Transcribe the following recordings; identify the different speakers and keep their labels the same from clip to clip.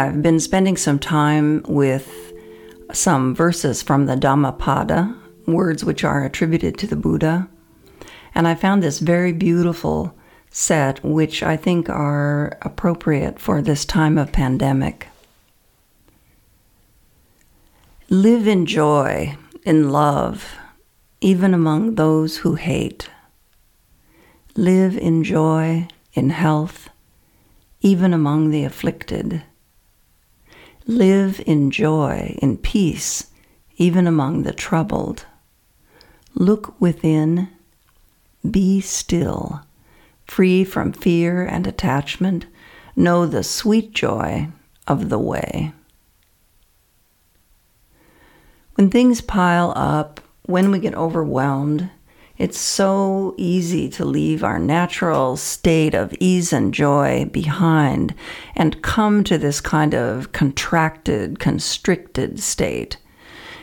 Speaker 1: I've been spending some time with some verses from the Dhammapada, words which are attributed to the Buddha. And I found this very beautiful set, which I think are appropriate for this time of pandemic. Live in joy, in love, even among those who hate. Live in joy, in health, even among the afflicted. Live in joy, in peace, even among the troubled. Look within, be still, free from fear and attachment. Know the sweet joy of the way. When things pile up, when we get overwhelmed, it's so easy to leave our natural state of ease and joy behind and come to this kind of contracted, constricted state.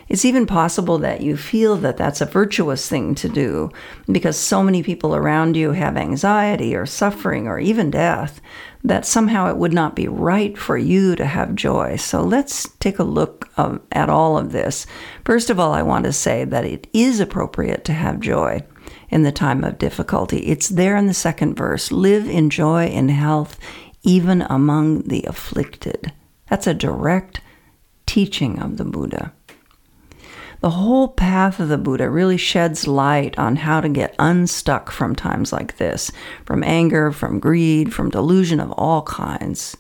Speaker 1: It's even possible that you feel that that's a virtuous thing to do because so many people around you have anxiety or suffering or even death that somehow it would not be right for you to have joy. So let's take a look at all of this. First of all, I want to say that it is appropriate to have joy in the time of difficulty. It's there in the second verse live in joy and health, even among the afflicted. That's a direct teaching of the Buddha. The whole path of the Buddha really sheds light on how to get unstuck from times like this from anger, from greed, from delusion of all kinds.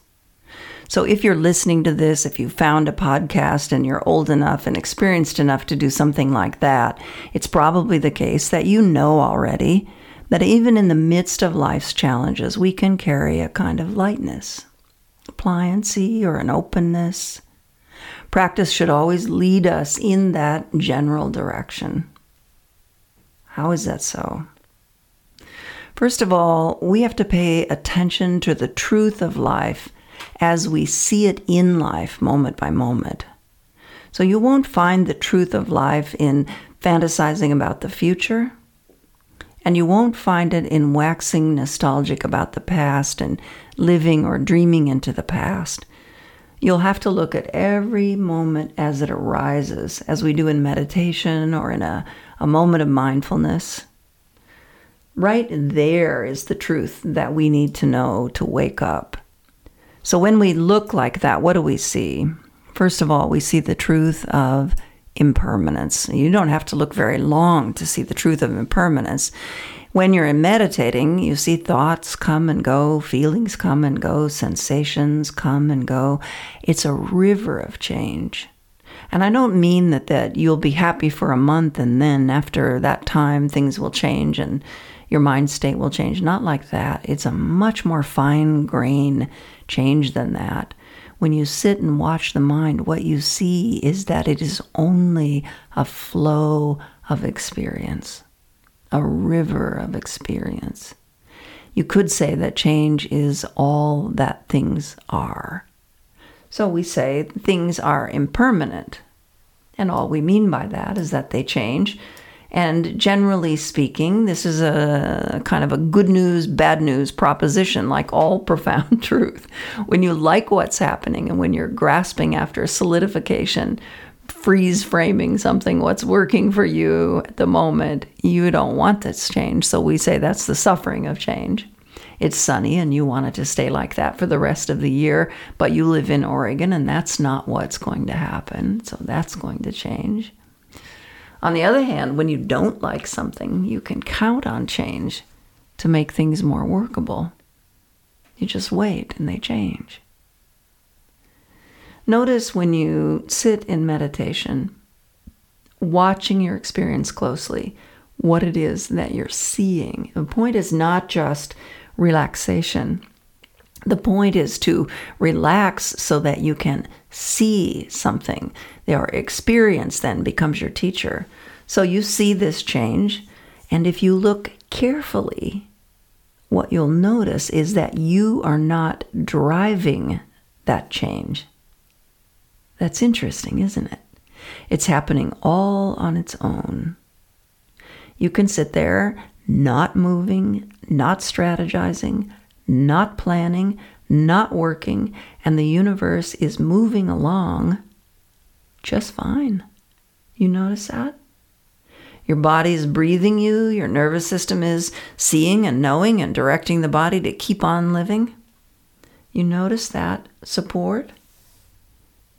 Speaker 1: So, if you're listening to this, if you found a podcast and you're old enough and experienced enough to do something like that, it's probably the case that you know already that even in the midst of life's challenges, we can carry a kind of lightness, pliancy, or an openness Practice should always lead us in that general direction. How is that so? First of all, we have to pay attention to the truth of life as we see it in life moment by moment. So you won't find the truth of life in fantasizing about the future, and you won't find it in waxing nostalgic about the past and living or dreaming into the past. You'll have to look at every moment as it arises, as we do in meditation or in a, a moment of mindfulness. Right there is the truth that we need to know to wake up. So when we look like that, what do we see? First of all, we see the truth of impermanence. You don't have to look very long to see the truth of impermanence. When you're meditating, you see thoughts come and go, feelings come and go, sensations come and go. It's a river of change. And I don't mean that, that you'll be happy for a month and then after that time things will change and your mind state will change. Not like that. It's a much more fine grain change than that. When you sit and watch the mind, what you see is that it is only a flow of experience a river of experience. You could say that change is all that things are. So we say things are impermanent. And all we mean by that is that they change. And generally speaking, this is a kind of a good news, bad news proposition, like all profound truth. When you like what's happening and when you're grasping after solidification, freeze framing something, what's working for you at the moment, you don't want this change. So we say that's the suffering of change. It's sunny and you want it to stay like that for the rest of the year, but you live in Oregon and that's not what's going to happen. So that's going to change. On the other hand, when you don't like something, you can count on change to make things more workable. You just wait and they change. Notice when you sit in meditation, watching your experience closely, what it is that you're seeing. The point is not just relaxation. The point is to relax so that you can see something. Your experience then becomes your teacher. So you see this change, and if you look carefully, what you'll notice is that you are not driving that change. That's interesting, isn't it? It's happening all on its own. You can sit there not moving, not strategizing, not planning, not working, and the universe is moving along just fine. You notice that? Your body is breathing you, your nervous system is seeing and knowing and directing the body to keep on living. You notice that support?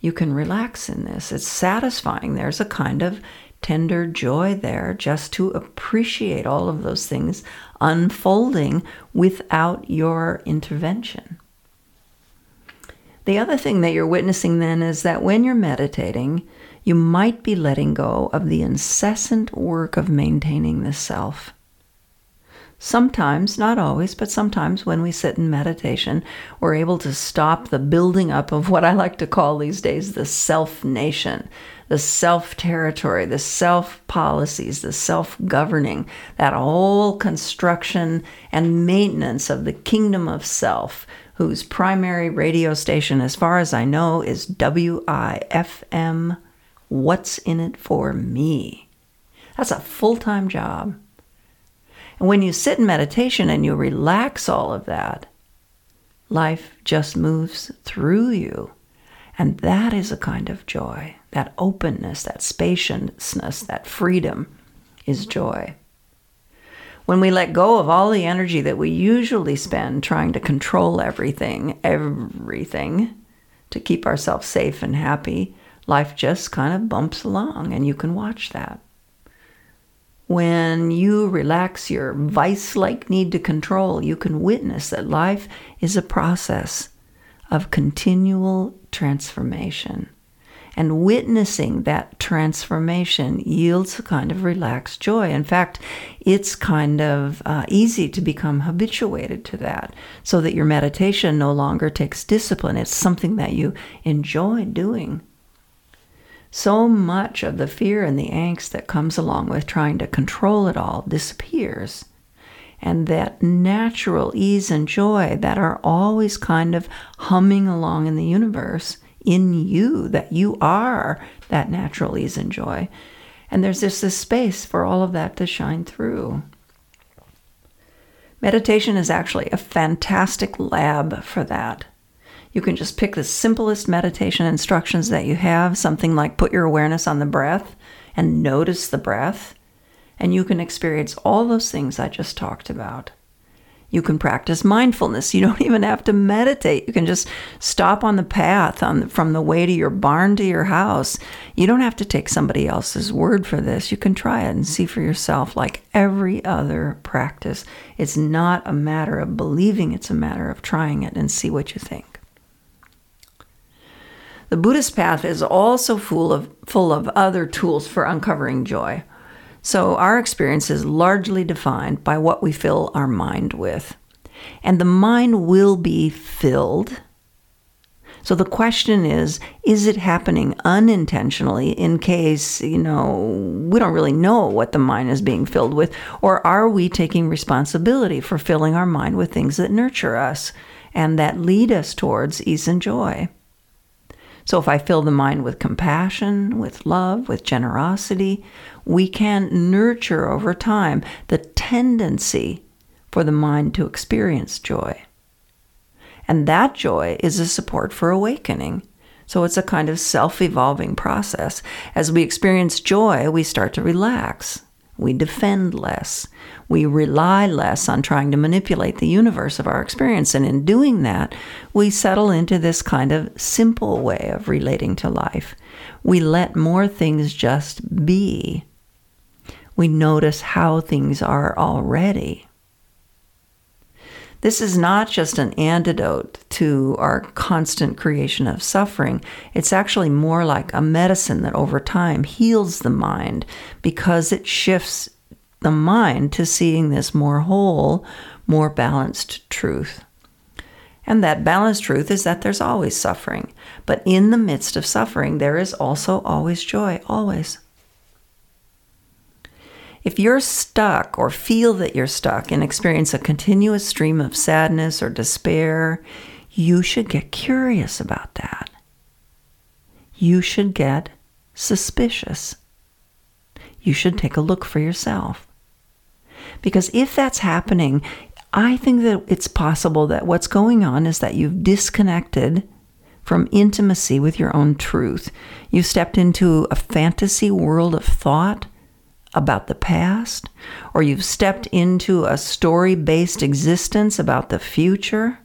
Speaker 1: You can relax in this. It's satisfying. There's a kind of tender joy there just to appreciate all of those things unfolding without your intervention. The other thing that you're witnessing then is that when you're meditating, you might be letting go of the incessant work of maintaining the self. Sometimes, not always, but sometimes when we sit in meditation, we're able to stop the building up of what I like to call these days the self nation, the self territory, the self policies, the self governing, that whole construction and maintenance of the kingdom of self, whose primary radio station, as far as I know, is WIFM. What's in it for me? That's a full time job. And when you sit in meditation and you relax all of that, life just moves through you. And that is a kind of joy. That openness, that spaciousness, that freedom is joy. When we let go of all the energy that we usually spend trying to control everything, everything, to keep ourselves safe and happy, life just kind of bumps along, and you can watch that. When you relax your vice like need to control, you can witness that life is a process of continual transformation. And witnessing that transformation yields a kind of relaxed joy. In fact, it's kind of uh, easy to become habituated to that so that your meditation no longer takes discipline. It's something that you enjoy doing so much of the fear and the angst that comes along with trying to control it all disappears. And that natural ease and joy that are always kind of humming along in the universe in you, that you are that natural ease and joy. And there's just this space for all of that to shine through. Meditation is actually a fantastic lab for that. You can just pick the simplest meditation instructions that you have, something like put your awareness on the breath and notice the breath, and you can experience all those things I just talked about. You can practice mindfulness. You don't even have to meditate. You can just stop on the path on the, from the way to your barn to your house. You don't have to take somebody else's word for this. You can try it and see for yourself, like every other practice. It's not a matter of believing, it's a matter of trying it and see what you think. The Buddhist path is also full of, full of other tools for uncovering joy. So our experience is largely defined by what we fill our mind with. And the mind will be filled. So the question is is it happening unintentionally in case, you know, we don't really know what the mind is being filled with? Or are we taking responsibility for filling our mind with things that nurture us and that lead us towards ease and joy? So if I fill the mind with compassion, with love, with generosity, we can nurture over time the tendency for the mind to experience joy. And that joy is a support for awakening. So it's a kind of self evolving process. As we experience joy, we start to relax. We defend less. We rely less on trying to manipulate the universe of our experience. And in doing that, we settle into this kind of simple way of relating to life. We let more things just be. We notice how things are already. This is not just an antidote to our constant creation of suffering. It's actually more like a medicine that over time heals the mind because it shifts the mind to seeing this more whole, more balanced truth. And that balanced truth is that there's always suffering. But in the midst of suffering, there is also always joy, always. If you're stuck or feel that you're stuck and experience a continuous stream of sadness or despair, you should get curious about that. You should get suspicious. You should take a look for yourself. Because if that's happening, I think that it's possible that what's going on is that you've disconnected from intimacy with your own truth. You stepped into a fantasy world of thought about the past, or you've stepped into a story based existence about the future.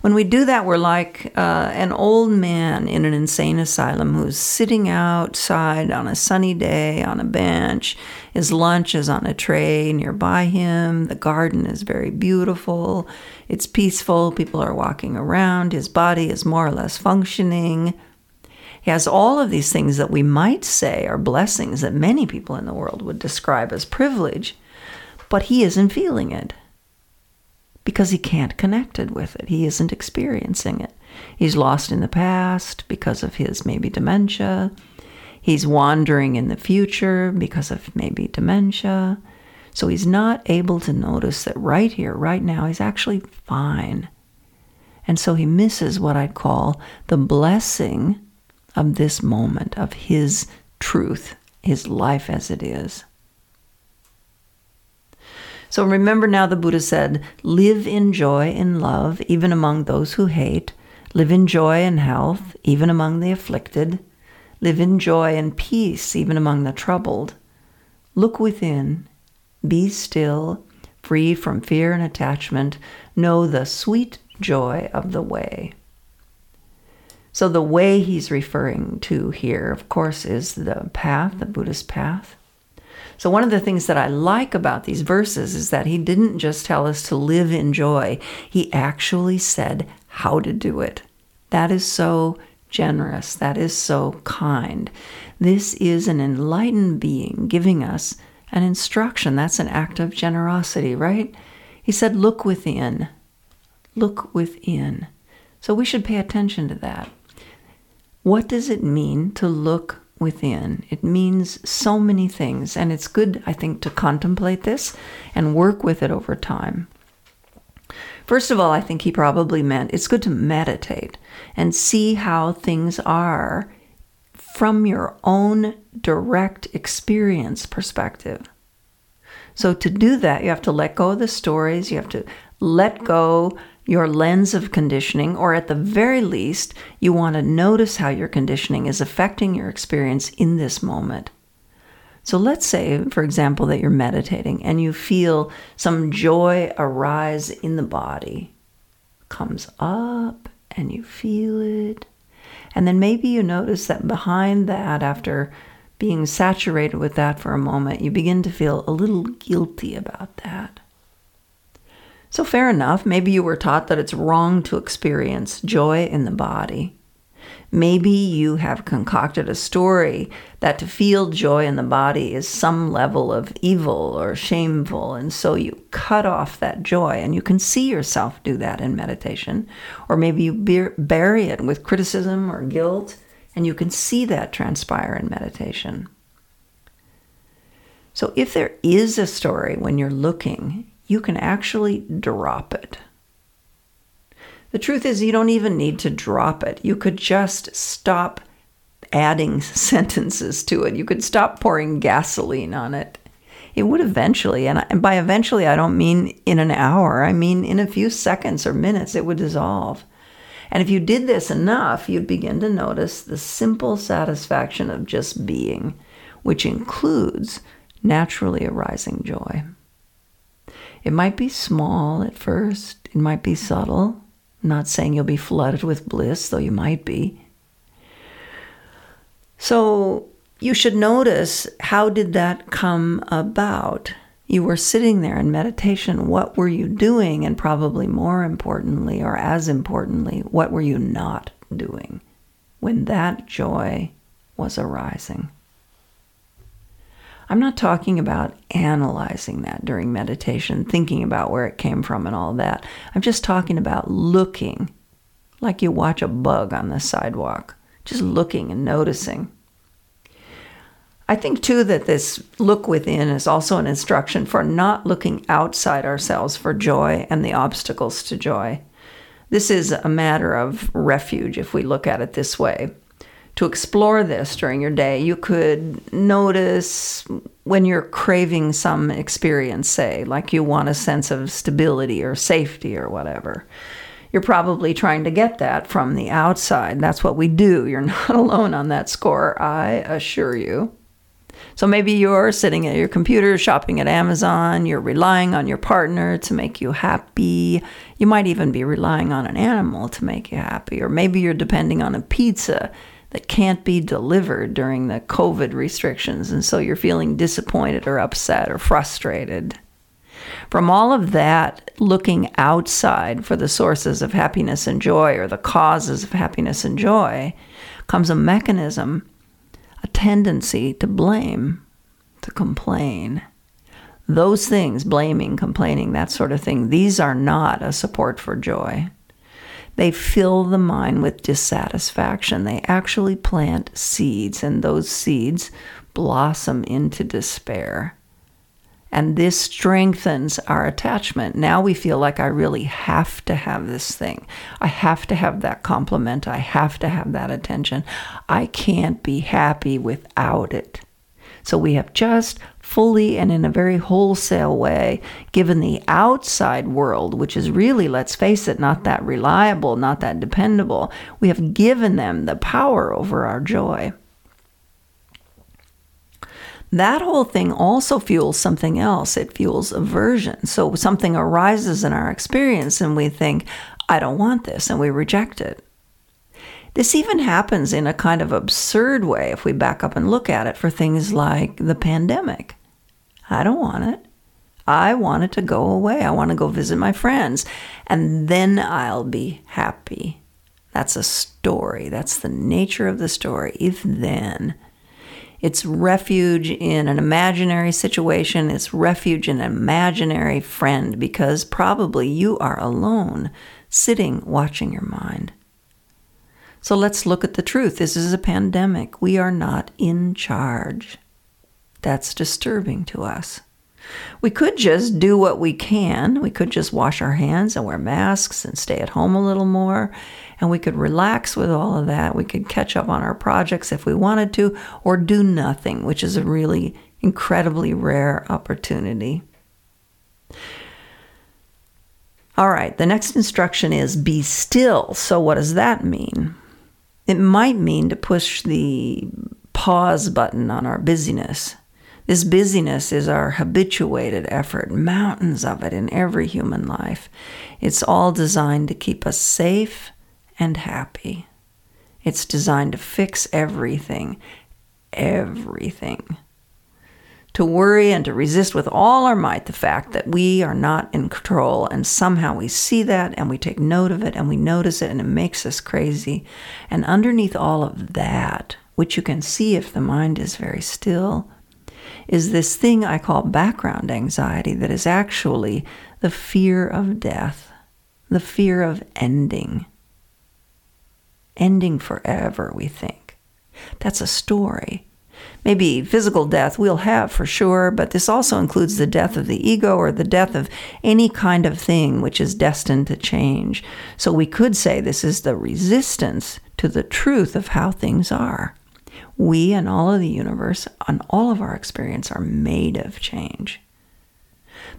Speaker 1: When we do that, we're like uh, an old man in an insane asylum who's sitting outside on a sunny day on a bench. His lunch is on a tray nearby him. The garden is very beautiful. It's peaceful. People are walking around. His body is more or less functioning. He has all of these things that we might say are blessings that many people in the world would describe as privilege, but he isn't feeling it because he can't connect it with it. He isn't experiencing it. He's lost in the past because of his maybe dementia. He's wandering in the future because of maybe dementia. So he's not able to notice that right here, right now, he's actually fine. And so he misses what I'd call the blessing of this moment, of his truth, his life as it is. So remember now, the Buddha said, live in joy and love, even among those who hate. Live in joy and health, even among the afflicted. Live in joy and peace, even among the troubled. Look within. Be still, free from fear and attachment. Know the sweet joy of the way. So, the way he's referring to here, of course, is the path, the Buddhist path. So, one of the things that I like about these verses is that he didn't just tell us to live in joy, he actually said how to do it. That is so generous. That is so kind. This is an enlightened being giving us an instruction. That's an act of generosity, right? He said, Look within. Look within. So we should pay attention to that. What does it mean to look within. It means so many things, and it's good, I think, to contemplate this and work with it over time. First of all, I think he probably meant it's good to meditate and see how things are from your own direct experience perspective. So, to do that, you have to let go of the stories, you have to let go your lens of conditioning, or at the very least, you want to notice how your conditioning is affecting your experience in this moment. So let's say, for example, that you're meditating and you feel some joy arise in the body, comes up and you feel it. And then maybe you notice that behind that, after being saturated with that for a moment, you begin to feel a little guilty about that. So, fair enough, maybe you were taught that it's wrong to experience joy in the body. Maybe you have concocted a story that to feel joy in the body is some level of evil or shameful, and so you cut off that joy, and you can see yourself do that in meditation. Or maybe you bury it with criticism or guilt, and you can see that transpire in meditation. So, if there is a story when you're looking, you can actually drop it. The truth is, you don't even need to drop it. You could just stop adding sentences to it. You could stop pouring gasoline on it. It would eventually, and by eventually, I don't mean in an hour, I mean in a few seconds or minutes, it would dissolve. And if you did this enough, you'd begin to notice the simple satisfaction of just being, which includes naturally arising joy. It might be small at first, it might be subtle. I'm not saying you'll be flooded with bliss, though you might be. So you should notice how did that come about? You were sitting there in meditation. What were you doing? And probably more importantly, or as importantly, what were you not doing when that joy was arising? I'm not talking about analyzing that during meditation, thinking about where it came from and all that. I'm just talking about looking like you watch a bug on the sidewalk, just looking and noticing. I think too that this look within is also an instruction for not looking outside ourselves for joy and the obstacles to joy. This is a matter of refuge if we look at it this way to explore this during your day, you could notice when you're craving some experience, say, like you want a sense of stability or safety or whatever. You're probably trying to get that from the outside. That's what we do. You're not alone on that score, I assure you. So maybe you're sitting at your computer shopping at Amazon, you're relying on your partner to make you happy. You might even be relying on an animal to make you happy, or maybe you're depending on a pizza that can't be delivered during the COVID restrictions, and so you're feeling disappointed or upset or frustrated. From all of that, looking outside for the sources of happiness and joy or the causes of happiness and joy, comes a mechanism, a tendency to blame, to complain. Those things, blaming, complaining, that sort of thing, these are not a support for joy. They fill the mind with dissatisfaction. They actually plant seeds, and those seeds blossom into despair. And this strengthens our attachment. Now we feel like I really have to have this thing. I have to have that compliment. I have to have that attention. I can't be happy without it. So we have just fully and in a very wholesale way given the outside world, which is really, let's face it, not that reliable, not that dependable, we have given them the power over our joy. That whole thing also fuels something else. It fuels aversion. So something arises in our experience and we think, I don't want this, and we reject it. This even happens in a kind of absurd way if we back up and look at it for things like the pandemic. I don't want it. I want it to go away. I want to go visit my friends, and then I'll be happy. That's a story. That's the nature of the story. If then. It's refuge in an imaginary situation. It's refuge in an imaginary friend because probably you are alone, sitting watching your mind. So let's look at the truth. This is a pandemic. We are not in charge. That's disturbing to us. We could just do what we can. We could just wash our hands and wear masks and stay at home a little more. And we could relax with all of that. We could catch up on our projects if we wanted to, or do nothing, which is a really incredibly rare opportunity. All right, the next instruction is be still. So, what does that mean? It might mean to push the pause button on our busyness. This busyness is our habituated effort, mountains of it in every human life. It's all designed to keep us safe and happy. It's designed to fix everything, everything to worry and to resist with all our might the fact that we are not in control. And somehow we see that and we take note of it and we notice it and it makes us crazy. And underneath all of that, which you can see if the mind is very still, is this thing I call background anxiety that is actually the fear of death, the fear of ending. Ending forever, we think. That's a story. Maybe physical death we'll have for sure, but this also includes the death of the ego or the death of any kind of thing which is destined to change. So we could say this is the resistance to the truth of how things are. We and all of the universe and all of our experience are made of change.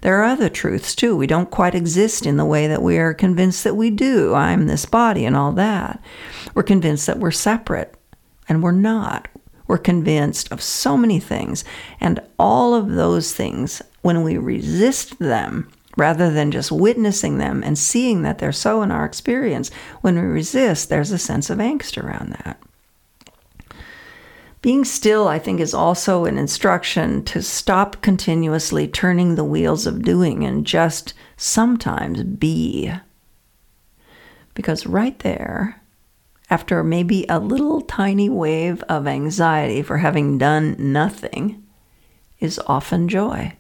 Speaker 1: There are other truths too. We don't quite exist in the way that we are convinced that we do. I'm this body and all that. We're convinced that we're separate, and we're not. We're convinced of so many things. And all of those things, when we resist them, rather than just witnessing them and seeing that they're so in our experience, when we resist, there's a sense of angst around that. Being still, I think, is also an instruction to stop continuously turning the wheels of doing and just sometimes be. Because right there, after maybe a little tiny wave of anxiety for having done nothing, is often joy.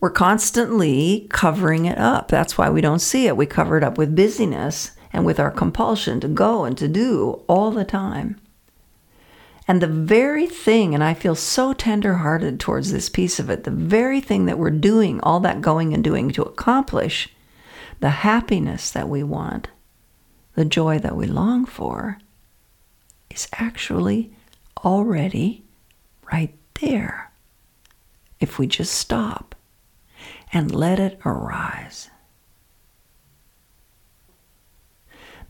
Speaker 1: We're constantly covering it up. That's why we don't see it. We cover it up with busyness and with our compulsion to go and to do all the time. And the very thing, and I feel so tenderhearted towards this piece of it, the very thing that we're doing, all that going and doing to accomplish the happiness that we want, the joy that we long for, is actually already right there. If we just stop and let it arise.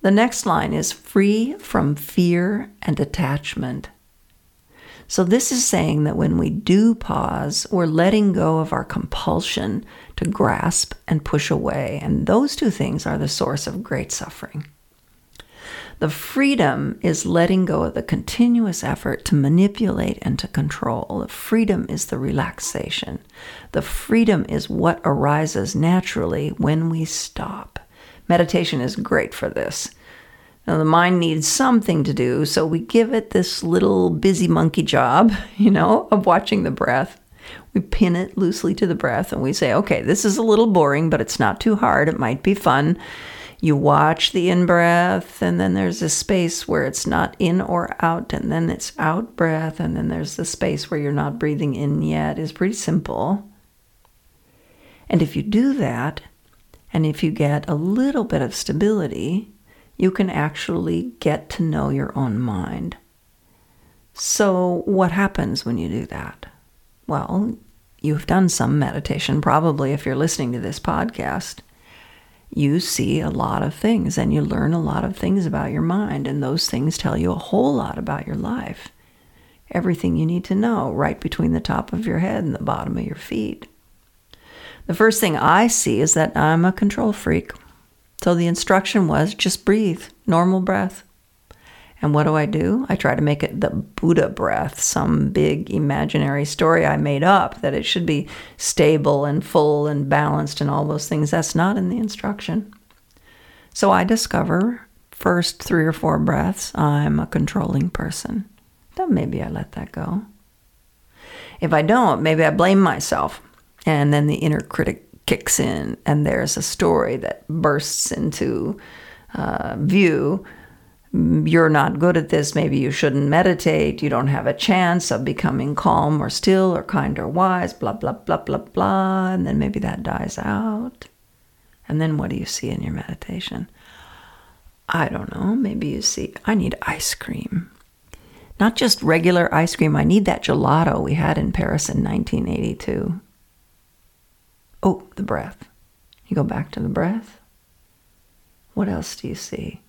Speaker 1: The next line is free from fear and attachment. So, this is saying that when we do pause, we're letting go of our compulsion to grasp and push away. And those two things are the source of great suffering. The freedom is letting go of the continuous effort to manipulate and to control. The freedom is the relaxation. The freedom is what arises naturally when we stop. Meditation is great for this. Now, the mind needs something to do, so we give it this little busy monkey job, you know, of watching the breath. We pin it loosely to the breath and we say, okay, this is a little boring, but it's not too hard. It might be fun. You watch the in breath, and then there's a space where it's not in or out, and then it's out breath, and then there's the space where you're not breathing in yet. It's pretty simple. And if you do that, and if you get a little bit of stability, you can actually get to know your own mind. So, what happens when you do that? Well, you've done some meditation, probably if you're listening to this podcast. You see a lot of things and you learn a lot of things about your mind, and those things tell you a whole lot about your life. Everything you need to know right between the top of your head and the bottom of your feet. The first thing I see is that I'm a control freak. So the instruction was just breathe, normal breath. And what do I do? I try to make it the Buddha breath, some big imaginary story I made up that it should be stable and full and balanced and all those things. That's not in the instruction. So I discover first three or four breaths, I'm a controlling person. Then maybe I let that go. If I don't, maybe I blame myself. And then the inner critic kicks in, and there's a story that bursts into uh, view. You're not good at this. Maybe you shouldn't meditate. You don't have a chance of becoming calm or still or kind or wise, blah, blah, blah, blah, blah. And then maybe that dies out. And then what do you see in your meditation? I don't know. Maybe you see, I need ice cream. Not just regular ice cream, I need that gelato we had in Paris in 1982. Oh, the breath. You go back to the breath. What else do you see?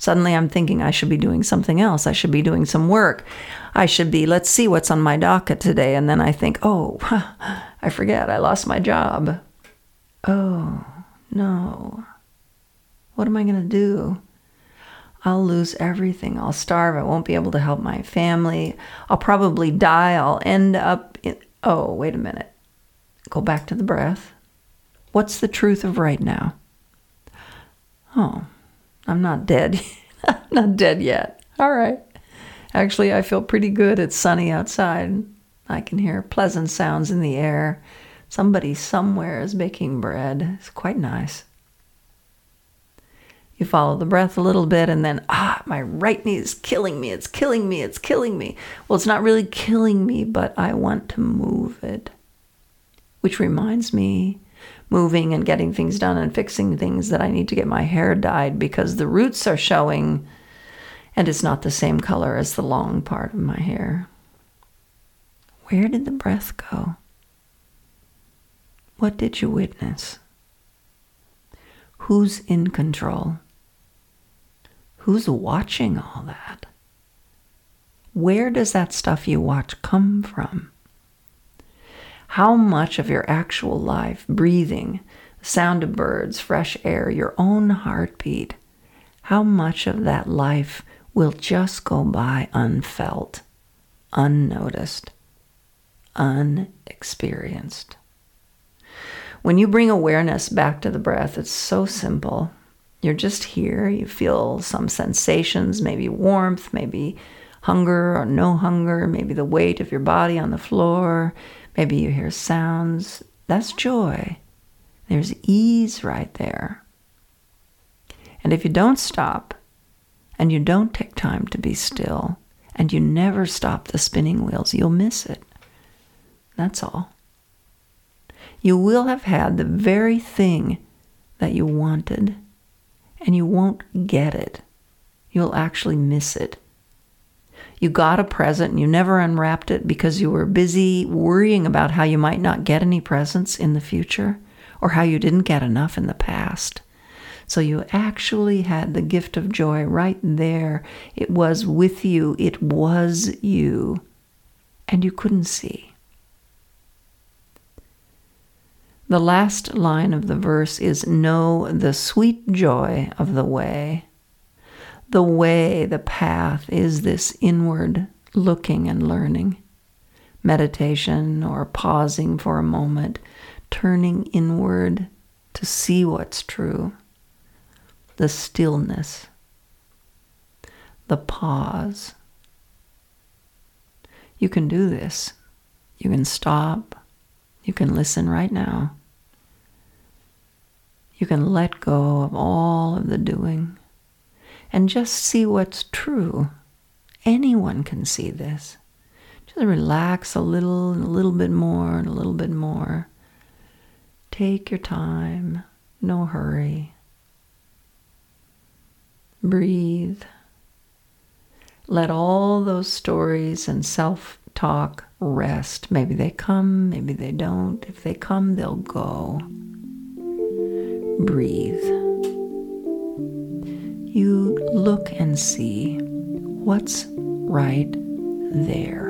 Speaker 1: Suddenly I'm thinking I should be doing something else. I should be doing some work. I should be, let's see what's on my docket today. And then I think, oh, I forget, I lost my job. Oh, no. What am I going to do? I'll lose everything. I'll starve. I won't be able to help my family. I'll probably die. I'll end up in. Oh, wait a minute. Go back to the breath. What's the truth of right now? Oh, I'm not dead. I'm not dead yet. All right. Actually, I feel pretty good. It's sunny outside. I can hear pleasant sounds in the air. Somebody somewhere is baking bread. It's quite nice. You follow the breath a little bit, and then, ah, my right knee is killing me. It's killing me. It's killing me. Well, it's not really killing me, but I want to move it which reminds me moving and getting things done and fixing things that I need to get my hair dyed because the roots are showing and it's not the same color as the long part of my hair. Where did the breath go? What did you witness? Who's in control? Who's watching all that? Where does that stuff you watch come from? How much of your actual life, breathing, sound of birds, fresh air, your own heartbeat, how much of that life will just go by unfelt, unnoticed, unexperienced. When you bring awareness back to the breath, it's so simple. You're just here, you feel some sensations, maybe warmth, maybe hunger or no hunger, maybe the weight of your body on the floor, Maybe you hear sounds. That's joy. There's ease right there. And if you don't stop, and you don't take time to be still, and you never stop the spinning wheels, you'll miss it. That's all. You will have had the very thing that you wanted, and you won't get it you'll actually miss it. You got a present and you never unwrapped it because you were busy worrying about how you might not get any presents in the future or how you didn't get enough in the past. So you actually had the gift of joy right there. It was with you, it was you, and you couldn't see. The last line of the verse is Know the sweet joy of the way. The way, the path, is this inward looking and learning. Meditation or pausing for a moment, turning inward to see what's true. The stillness, the pause. You can do this. You can stop. You can listen right now. You can let go of all of the doing and just see what's true. Anyone can see this. Just relax a little and a little bit more and a little bit more. Take your time, no hurry. Breathe. Let all those stories and self talk rest. Maybe they come, maybe they don't. If they come, they'll go breathe. You look and see what's right there.